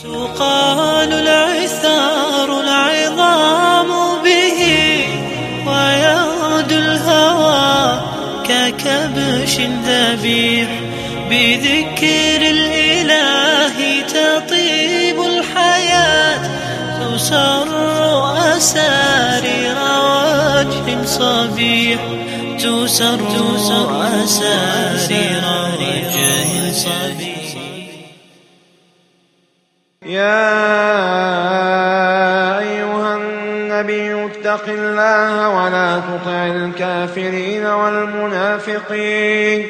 تقال العثار العظام به ويغدو الهوى ككبش ذبيح بذكر الإله تطيب الحياة تسر أسارير وجه صبيح تسر أسارير تطع الكافرين والمنافقين.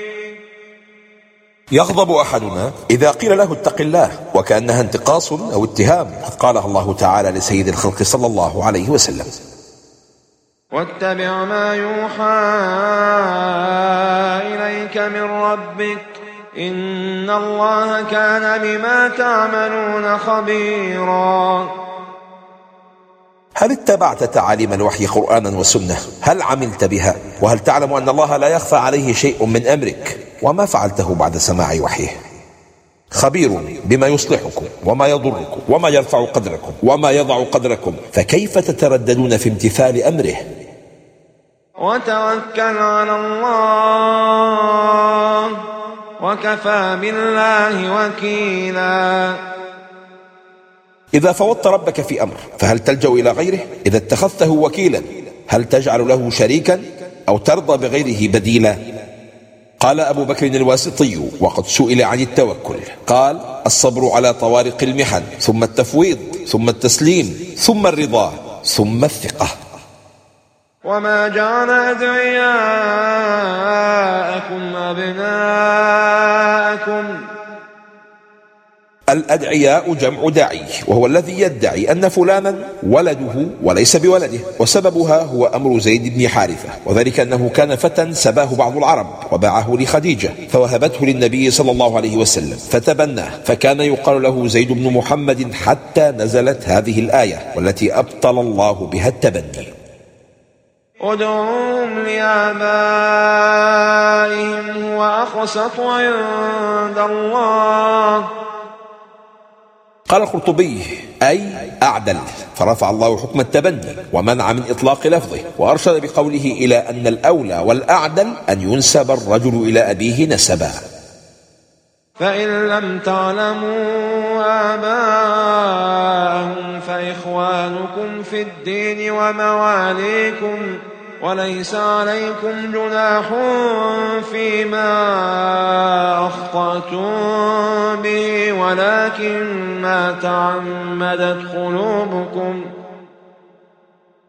يغضب أحدنا إذا قيل له اتق الله وكأنها انتقاص أو اتهام. قد قالها الله تعالى لسيد الخلق صلى الله عليه وسلم. واتبع ما يوحى إليك من ربك. إن الله كان بما تعملون خبيرا. هل اتبعت تعاليم الوحي قرآنا وسنة؟ هل عملت بها؟ وهل تعلم أن الله لا يخفى عليه شيء من أمرك؟ وما فعلته بعد سماع وحيه؟ خبير بما يصلحكم وما يضركم وما يرفع قدركم وما يضع قدركم فكيف تترددون في امتثال أمره؟ وتوكل على الله وكفى بالله وكيلا. إذا فوضت ربك في أمر فهل تلجأ إلى غيره؟ إذا اتخذته وكيلا هل تجعل له شريكا؟ أو ترضى بغيره بديلا؟ قال أبو بكر الواسطي وقد سئل عن التوكل. قال الصبر على طوارق المحن ثم التفويض ثم التسليم ثم الرضا ثم الثقة. وما جعل أدعياءكم أبناءكم الأدعياء جمع داعي وهو الذي يدعي أن فلانا ولده وليس بولده وسببها هو أمر زيد بن حارثة وذلك أنه كان فتى سباه بعض العرب وباعه لخديجة فوهبته للنبي صلى الله عليه وسلم فتبناه فكان يقال له زيد بن محمد حتى نزلت هذه الآية والتي أبطل الله بها التبني. ادعوهم لآبائهم هو أقسط عند الله قال القرطبي أي أعدل. فرفع الله حكم التبني ومنع من إطلاق لفظه وأرشد بقوله إلى أن الأولى والأعدل أن ينسب الرجل إلى أبيه نسبا. فإن لم تعلموا آباءهم فإخوانكم في الدين ومواليكم وليس عليكم جناح فيما أخطأتم به ولكن ما تعمدت قلوبكم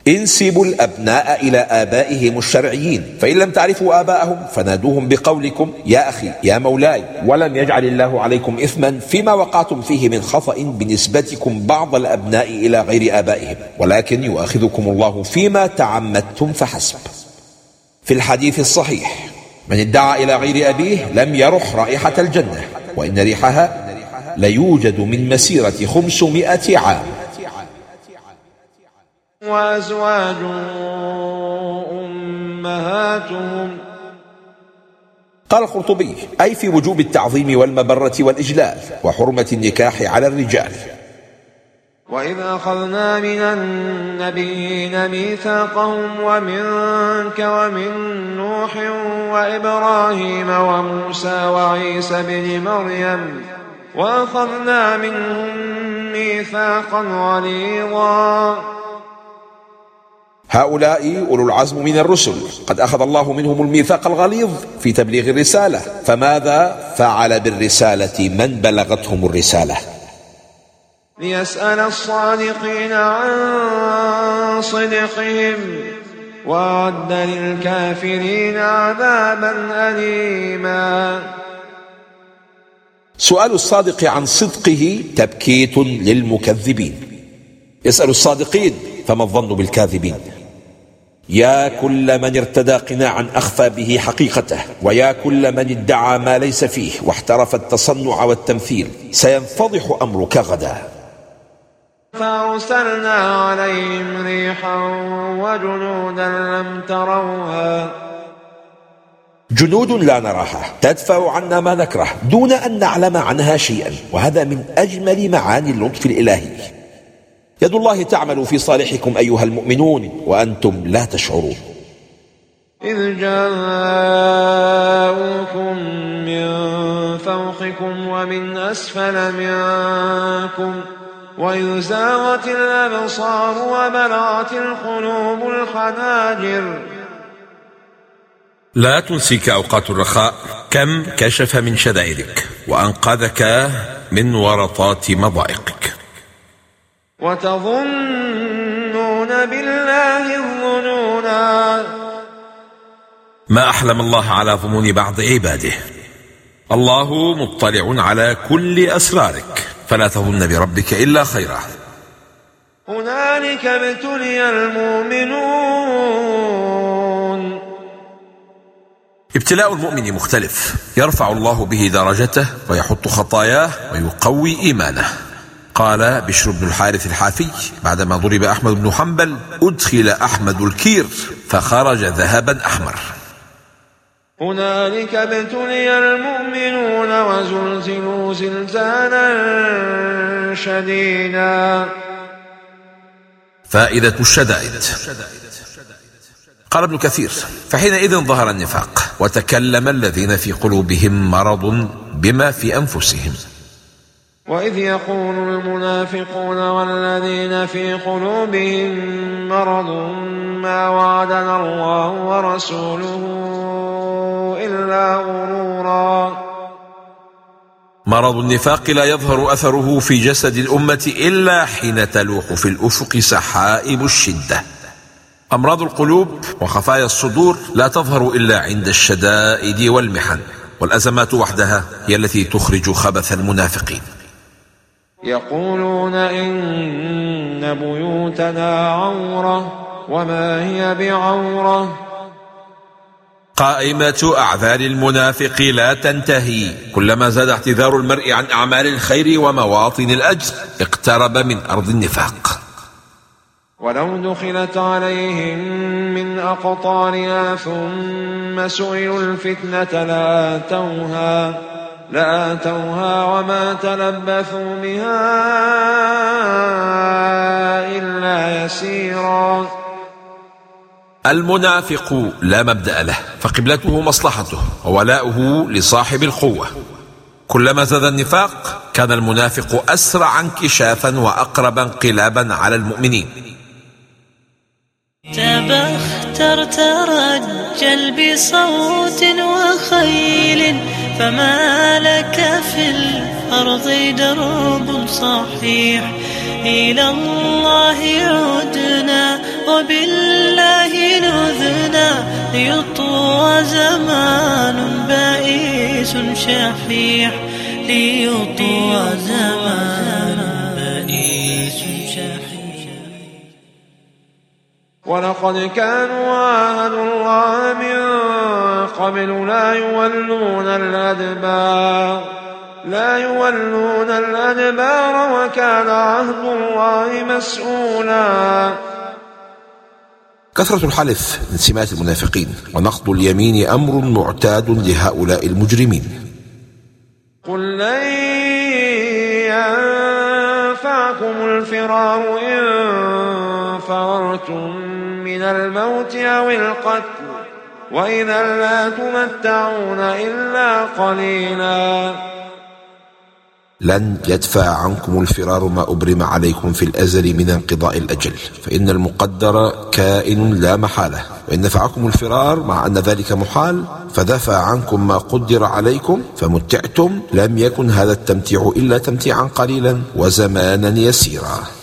انسبوا الأبناء إلى آبائهم الشرعيين. فإن لم تعرفوا آباءهم فنادوهم بقولكم يا أخي يا مولاي ولم يجعل الله عليكم إثما فيما وقعتم فيه من خطأ بنسبتكم بعض الأبناء إلى غير آبائهم. ولكن يؤاخذكم الله فيما تعمدتم فحسب. في الحديث الصحيح من ادعى إلى غير أبيه لم يرح رائحة الجنة وإن ريحها ليوجد من مسيرة خمسمائة عام. وأزواج أمهاتهم. قال القرطبي أي في وجوب التعظيم والمبرة والإجلال وحرمة النكاح على الرجال. وإذ أخذنا من النبيين ميثاقهم ومنك ومن نوح وإبراهيم وموسى وعيسى بن مريم وأخذنا منهم ميثاقا غليظا. هؤلاء أولو العزم من الرسل. قد أخذ الله منهم الميثاق الغليظ في تبليغ الرسالة. فماذا فعل بالرسالة من بلغتهم الرسالة؟ ليسأل الصادقين عن صدقهم وأعد للكافرين عذابا أليما. سؤال الصادق عن صدقه تبكيت للمكذبين. يسأل الصادقين فما الظن بالكاذبين؟ يا كل من ارتدى قناعا أخفى به حقيقته ويا كل من ادعى ما ليس فيه واحترف التصنع والتمثيل سينفضح أمرك غدا. فأرسلنا عليهم ريحا وجنودا لم تروها. جنود لا نراها تدفع عنا ما نكره دون أن نعلم عنها شيئا وهذا من أجمل معاني اللطف الإلهي. يد الله تعمل في صالحكم أيها المؤمنون وأنتم لا تشعرون. إذ جاءوكم من فوقكم ومن أسفل منكم وإذ زاغت الأبصار وبلغت القلوب الحناجر لا تنسيك أوقات الرخاء. كم كشف من شدائدك وأنقذك من ورطات مضائقك وتظنون بالله الظنونا. ما أحلم الله على ظنون بعض عباده. الله مطلع على كل أسرارك. فلا تظن بربك إلا خيرا. هنالك ابتلي المؤمنون. ابتلاء المؤمن مختلف. يرفع الله به درجته ويحط خطاياه ويقوي إيمانه. قال بشر بن الحارث الحافي بعدما ضرب أحمد بن حنبل أدخل أحمد الكير فخرج ذهبا أحمر. هنالك ابتلي المؤمنون وزلزلوا زلزالا شديدا. فائدة الشدائد. قال ابن كثير فحينئذ ظهر النفاق وتكلم الذين في قلوبهم مرض بما في أنفسهم. وإذ يقول المنافقون والذين في قلوبهم مرض ما وعدنا الله ورسوله إلا غرورا. مرض النفاق لا يظهر أثره في جسد الأمة إلا حين تلوح في الأفق سحائب الشدة. أمراض القلوب وخفايا الصدور لا تظهر إلا عند الشدائد والمحن والأزمات وحدها هي التي تخرج خبث المنافقين. يقولون إن بيوتنا عورة وما هي بعورة. قائمة أعذار المنافق لا تنتهي. كلما زاد اعتذار المرء عن أعمال الخير ومواطن الأجر اقترب من أرض النفاق. ولو دخلت عليهم من أقطارها ثم سئلوا الفتنة لآتوها لآتوها وما تلبثوا بها إلا يسيرا. المنافق لا مبدأ له فقبلته مصلحته وولاؤه لصاحب القوة. كلما زاد النفاق كان المنافق أسرع انكشافا وأقرب انقلابا على المؤمنين. تبختر ترجل بصوت وخيل فما لك في الأرض درب صحيح إلى الله عدنا وبالله نذنا ليطوى زمان بائس شحيح ليطوى زمان ولقد كانوا عاهدوا الله من قبل لا يولون الأدبار لا يولون الأدبار وكان عهد الله مسؤولا. كثرة الحلف من سمات المنافقين ونقض اليمين أمر معتاد لهؤلاء المجرمين. قل لن ينفعكم الفرار إن فررتم من الموت أو القتل وإذا لا تمتعون إلا قليلا. لن يدفع عنكم الفرار ما أبرم عليكم في الأزل من انقضاء الأجل. فإن المقدر كائن لا محالة. وإن نفعكم الفرار مع أن ذلك محال فدفع عنكم ما قدر عليكم فمتعتم. لم يكن هذا التمتيع إلا تمتيعا قليلا وزمانا يسيرا.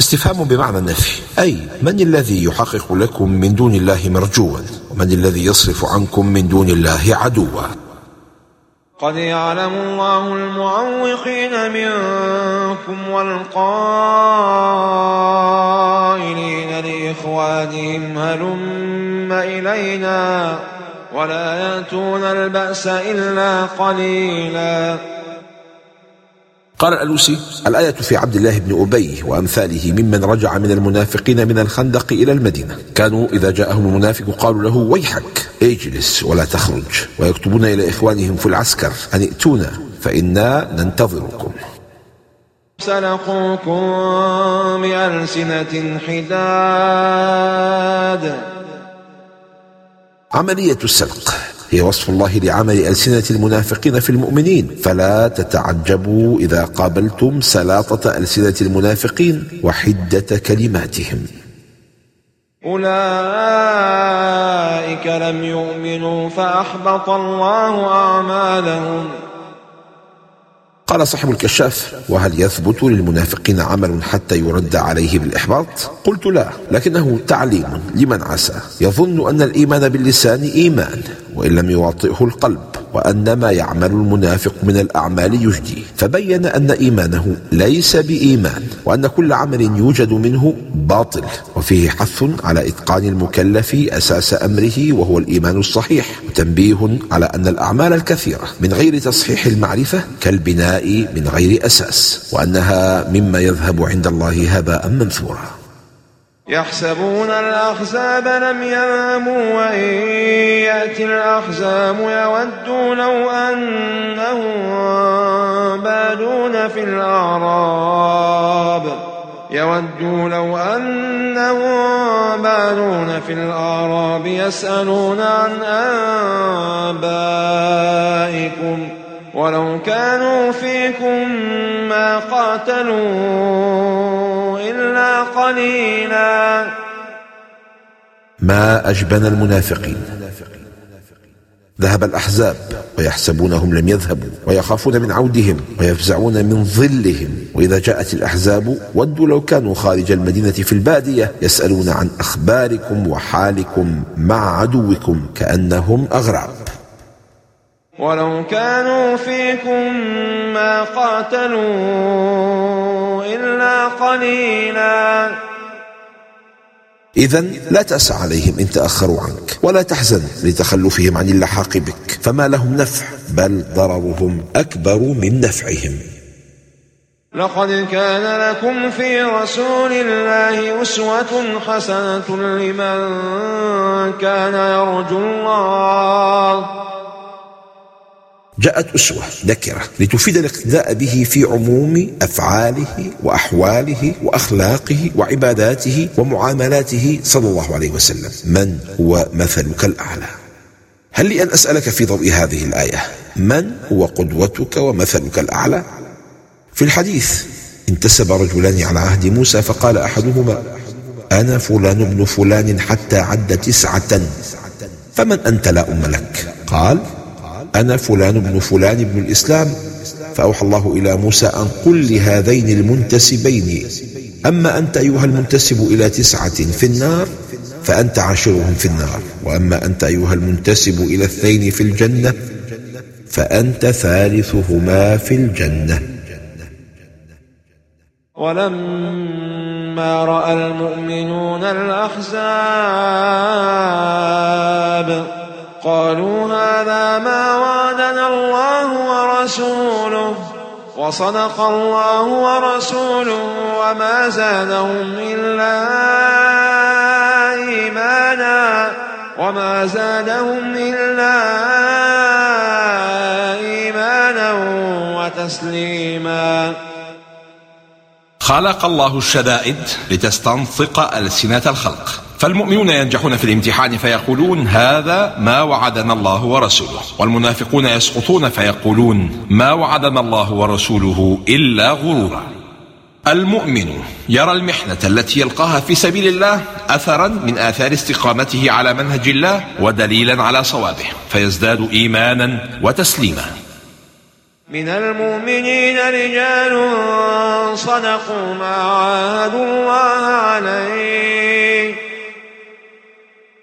استفهام بمعنى النفي. أي من الذي يحقق لكم من دون الله مرجوا؟ ومن الذي يصرف عنكم من دون الله عدوا؟ قد يعلم الله المعوقين منكم والقائلين لإخوانهم هلم إلينا ولا يأتون البأس إلا قليلا. قال الألوسي الآية في عبد الله بن أبي وأمثاله ممن رجع من المنافقين من الخندق إلى المدينة. كانوا إذا جاءهم المنافق قالوا له ويحك اجلس ولا تخرج ويكتبون إلى إخوانهم في العسكر أن ائتونا فإنا ننتظركم. سلقوكم بألسنة حداد. عملية السلق هي وصف الله لعمل ألسنة المنافقين في المؤمنين. فلا تتعجبوا إذا قابلتم سلاطة ألسنة المنافقين وحدة كلماتهم. أولئك لم يؤمنوا فأحبط الله أعمالهم. قال صاحب الكشاف وهل يثبت للمنافقين عمل حتى يرد عليه بالإحباط قلت لا لكنه تعليم لمن عسى. يظن أن الإيمان باللسان إيمان وإن لم يواطئه القلب وأن ما يعمل المنافق من الأعمال يجدي. فبين أن إيمانه ليس بإيمان وأن كل عمل يوجد منه باطل وفيه حث على إتقان المكلف أساس أمره وهو الإيمان الصحيح وتنبيه على أن الأعمال الكثيرة من غير تصحيح المعرفة كالبناء من غير أساس وأنها مما يذهب عند الله هباء منثورا. يحسبون الأحزاب لم يذهبوا وإن يأتي الأحزاب يودوا لو أنهم بادون في الأعراب. يودوا لو أنهم بادون في الأعراب يسألون عن آبائكم. ولو كانوا فيكم ما قاتلوا إلا قليلا. ما أجبن المنافقين. ذهب الأحزاب ويحسبونهم لم يذهبوا ويخافون من عودهم ويفزعون من ظلهم. وإذا جاءت الأحزاب ودوا لو كانوا خارج المدينة في البادية يسألون عن أخباركم وحالكم مع عدوكم كأنهم أغراب. ولو كانوا فيكم ما قاتلوا إلا قليلا. إذا لا تأس عليهم إن تأخروا عنك ولا تحزن لتخلفهم عن اللحاق بك فما لهم نفع بل ضررهم أكبر من نفعهم. لقد كان لكم في رسول الله أسوة حسنة لمن كان يرجو الله. جاءت أسوة نكرة لتفيد الاقتداء به في عموم أفعاله وأحواله وأخلاقه وعباداته ومعاملاته صلى الله عليه وسلم. من هو مثلك الأعلى؟ هل لي أن أسألك في ضوء هذه الآية؟ من هو قدوتك ومثلك الأعلى؟ في الحديث انتسب رجلان على عهد موسى فقال أحدهما أنا فلان ابن فلان حتى عد تسعة. فمن أنت لا أم لك؟ قال أنا فلان بن فلان بن الإسلام. فأوحى الله إلى موسى أن قل لهذين المنتسبين. أما أنت أيها المنتسب إلى تسعة في النار فأنت عاشرهم في النار. وأما أنت أيها المنتسب إلى اثنين في الجنة فأنت ثالثهما في الجنة. ولما رأى المؤمنون الأحزاب قالوا هذا ما وعدنا الله ورسوله وصدق الله ورسوله وما زادهم إلا إيمانا وما زادهم إلا إيمانا وتسليما. خلق الله الشدائد لتستنطق ألسنة الخلق. فالمؤمنون ينجحون في الامتحان فيقولون هذا ما وعدنا الله ورسوله والمنافقون يسقطون فيقولون ما وعدنا الله ورسوله إلا غرورا. المؤمن يرى المحنة التي يلقاها في سبيل الله أثرا من آثار استقامته على منهج الله ودليلا على صوابه فيزداد إيمانا وتسليما. من المؤمنين رجال صدقوا ما عاهدوا الله عليه.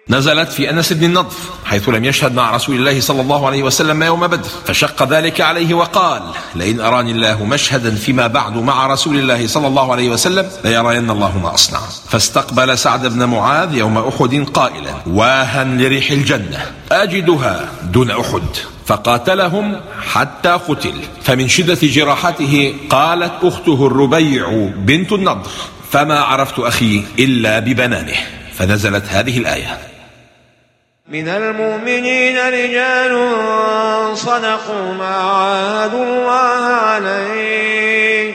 نزلت في أنس بن النضر حيث لم يشهد مع رسول الله صلى الله عليه وسلم يوم بدر. فشق ذلك عليه وقال لئن أراني الله مشهدا فيما بعد مع رسول الله صلى الله عليه وسلم ليرين الله ما أصنع. فاستقبل سعد بن معاذ يوم أحد قائلا واها لريح الجنة أجدها دون أحد. فقاتلهم حتى قتل. فمن شدة جراحته قالت أخته الربيع بنت النضر فما عرفت أخي إلا ببنانه. فنزلت هذه الآية. من المؤمنين رجال صدقوا ما عاهدوا الله عليه.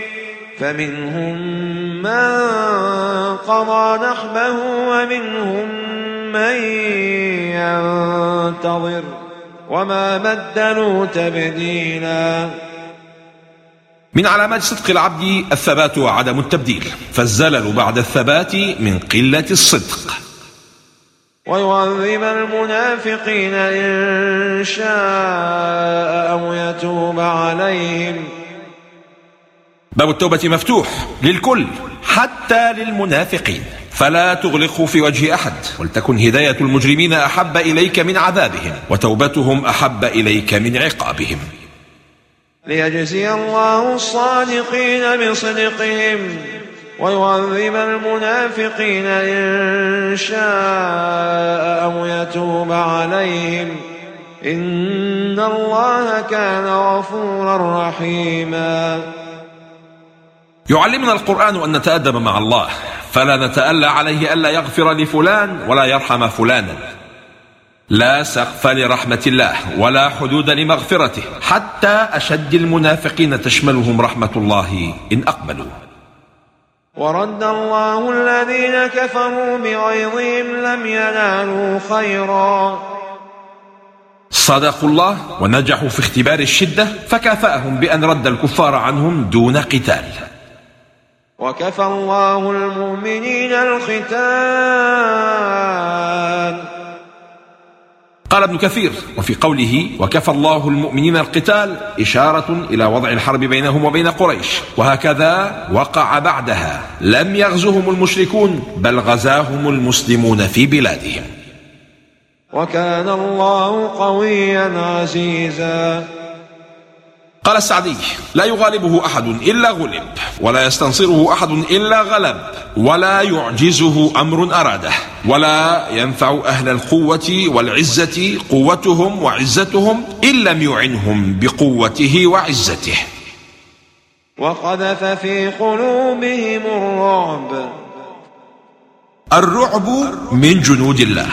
فمنهم من قضى نحبه ومنهم من ينتظر. وما بدلوا تبديلا. من علامات صدق العبد الثبات وعدم التبديل. فالزلل بعد الثبات من قلة الصدق. ويعذب المنافقين إن شاء أو يتوب عليهم. باب التوبة مفتوح للكل حتى للمنافقين. فلا تغلقه في وجه أحد ولتكن هداية المجرمين أحب إليك من عذابهم وتوبتهم أحب إليك من عقابهم. ليجزي الله الصادقين بصدقهم. ويعذب المنافقين إن شاء أو يتوب عليهم. إن الله كان غفورا رحيما. يعلمنا القرآن أن نتأدب مع الله. فلا نتألى عليه ألا يغفر لفلان ولا يرحم فلانا. لا سقف لرحمة الله ولا حدود لمغفرته. حتى أشد المنافقين تشملهم رحمة الله إن أقبلوا. ورد الله الذين كفروا بغيظهم لم ينالوا خيرا. صدقوا الله ونجحوا في اختبار الشدة فكافأهم بأن رد الكفار عنهم دون قتال. وكفى الله المؤمنين القتال. قال ابن كثير وفي قوله وكفى الله المؤمنين القتال إشارة إلى وضع الحرب بينهم وبين قريش وهكذا وقع بعدها لم يغزهم المشركون بل غزاهم المسلمون في بلادهم. وكان الله قويا عزيزا. قال السعدي لا يغالبه أحد إلا غلب ولا يستنصره أحد إلا غلب ولا يعجزه أمر أراده ولا ينفع أهل القوة والعزة قوتهم وعزتهم إن لم يعنهم بقوته وعزته. وقذف في قلوبهم الرعب. الرعب من جنود الله.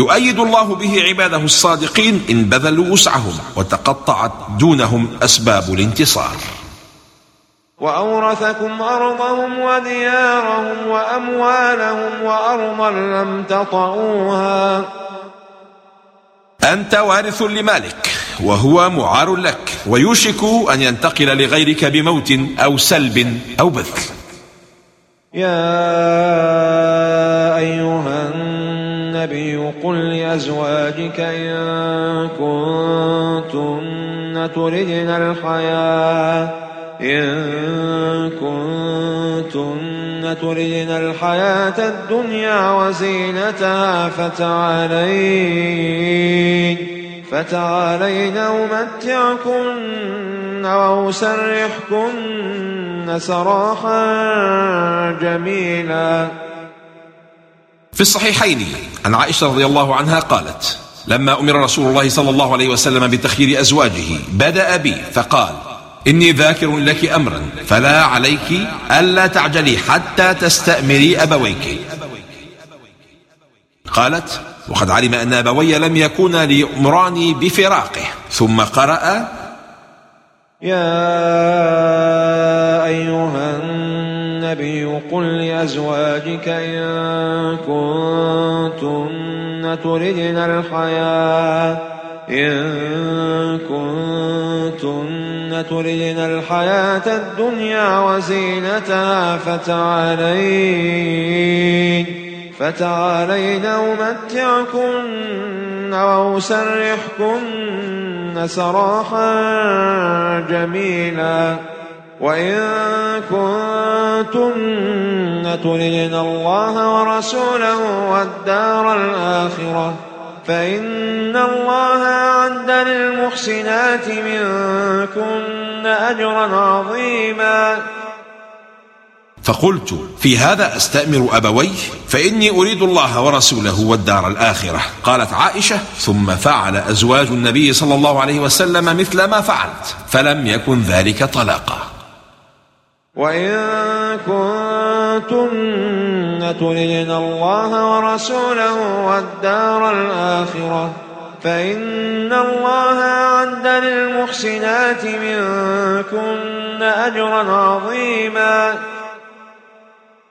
يؤيد الله به عباده الصادقين إن بذلوا وسعهم وتقطعت دونهم أسباب الانتصار. وأورثكم أرضهم وديارهم وأموالهم وأرضا لم تطئوها. أنت وارث لمالك وهو معار لك ويوشك أن ينتقل لغيرك بموت أو سلب أو بذل. يا أيها النبي قل لأزواجك إن كنتن تردن الحياة إن كنتن تردن الحياة الدنيا وزينتها فتعالين فتعالين أمتعكن وأسرحكن سراحا جميلا. في الصحيحين عن عائشة رضي الله عنها قالت لما أمر رسول الله صلى الله عليه وسلم بتخيير أزواجه بدأ بي فقال إني ذاكر لك أمرا فلا عليك ألا تعجلي حتى تستأمري أبويك. قالت وقد علم أن أبوي لم يكونا ليأمراني بفراقه ثم قرأ يا أيها النبي قل لأزواجك إن كنتن تردن الحياة إن كنتن تردن الحياة الدنيا وزينتها فتعالين فتعالين أمتعكن وأسرحكن سراحا جميلا. وإن كنتن تردن الله ورسوله والدار الآخرة فإن الله أعد للمحسنات منكن أجرا عظيما. فقلت في هذا أستأمر أبويه فإني أريد الله ورسوله والدار الآخرة. قالت عائشة ثم فعل أزواج النبي صلى الله عليه وسلم مثل ما فعلت فلم يكن ذلك طلاقا. وإن كنتن تردن الله ورسوله والدار الآخرة فإن الله أعد للمحسنات منكن أجرا عظيما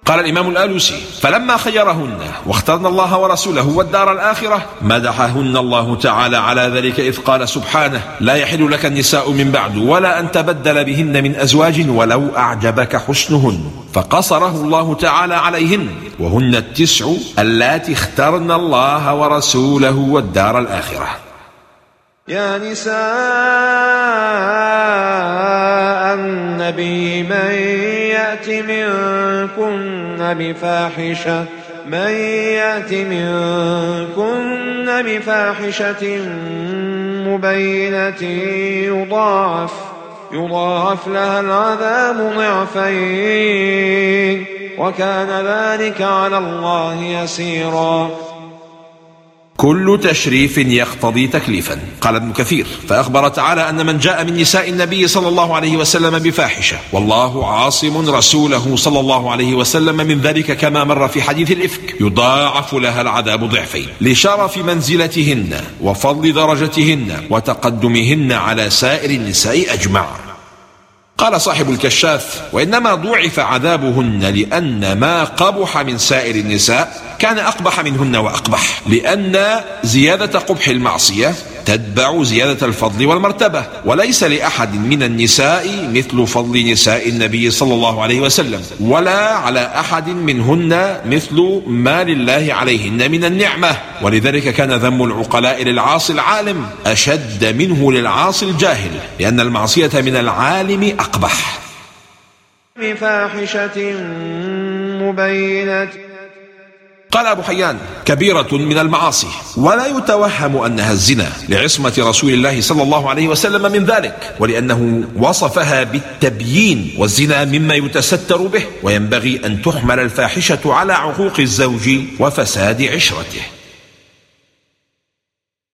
قال الإمام الآلوسي فلما خيرهن واخترن الله ورسوله والدار الآخرة مدحهن الله تعالى على ذلك إذ قال سبحانه لا يحل لك النساء من بعد ولا أن تبدل بهن من أزواج ولو أعجبك حسنهن. فقصره الله تعالى عليهن وهن التسع اللاتي اخترن الله ورسوله والدار الآخرة. يا نساء النبي من يأت منكن بفاحشة من يأت منكن بفاحشة مبينة يضاعف يضاعف لها العذاب ضعفين وكان ذلك على الله يسيرا كل تشريف يقتضي تكليفا. قال ابن كثير فأخبر تعالى أن من جاء من نساء النبي صلى الله عليه وسلم بفاحشة. والله عاصم رسوله صلى الله عليه وسلم من ذلك كما مر في حديث الإفك. يضاعف لها العذاب ضعفين. لشرف منزلتهن وفضل درجتهن وتقدمهن على سائر النساء أجمع قال صاحب الكشاف وإنما ضعف عذابهن لأن ما قبح من سائر النساء كان أقبح منهن وأقبح لأن زيادة قبح المعصية تتبع زيادة الفضل والمرتبة وليس لأحد من النساء مثل فضل نساء النبي صلى الله عليه وسلم ولا على أحد منهن مثل ما لله عليهن من النعمة. ولذلك كان ذم العقلاء للعاصي العالم أشد منه للعاصي الجاهل لأن المعصية من العالم أقبح. بفاحشة مبينة. قال أبو حيان كبيرة من المعاصي. ولا يتوهم أنها الزنا لعصمة رسول الله صلى الله عليه وسلم من ذلك ولأنه وصفها بالتبيين والزنا مما يتستر به وينبغي أن تحمل الفاحشة على عقوق الزوج وفساد عشرته.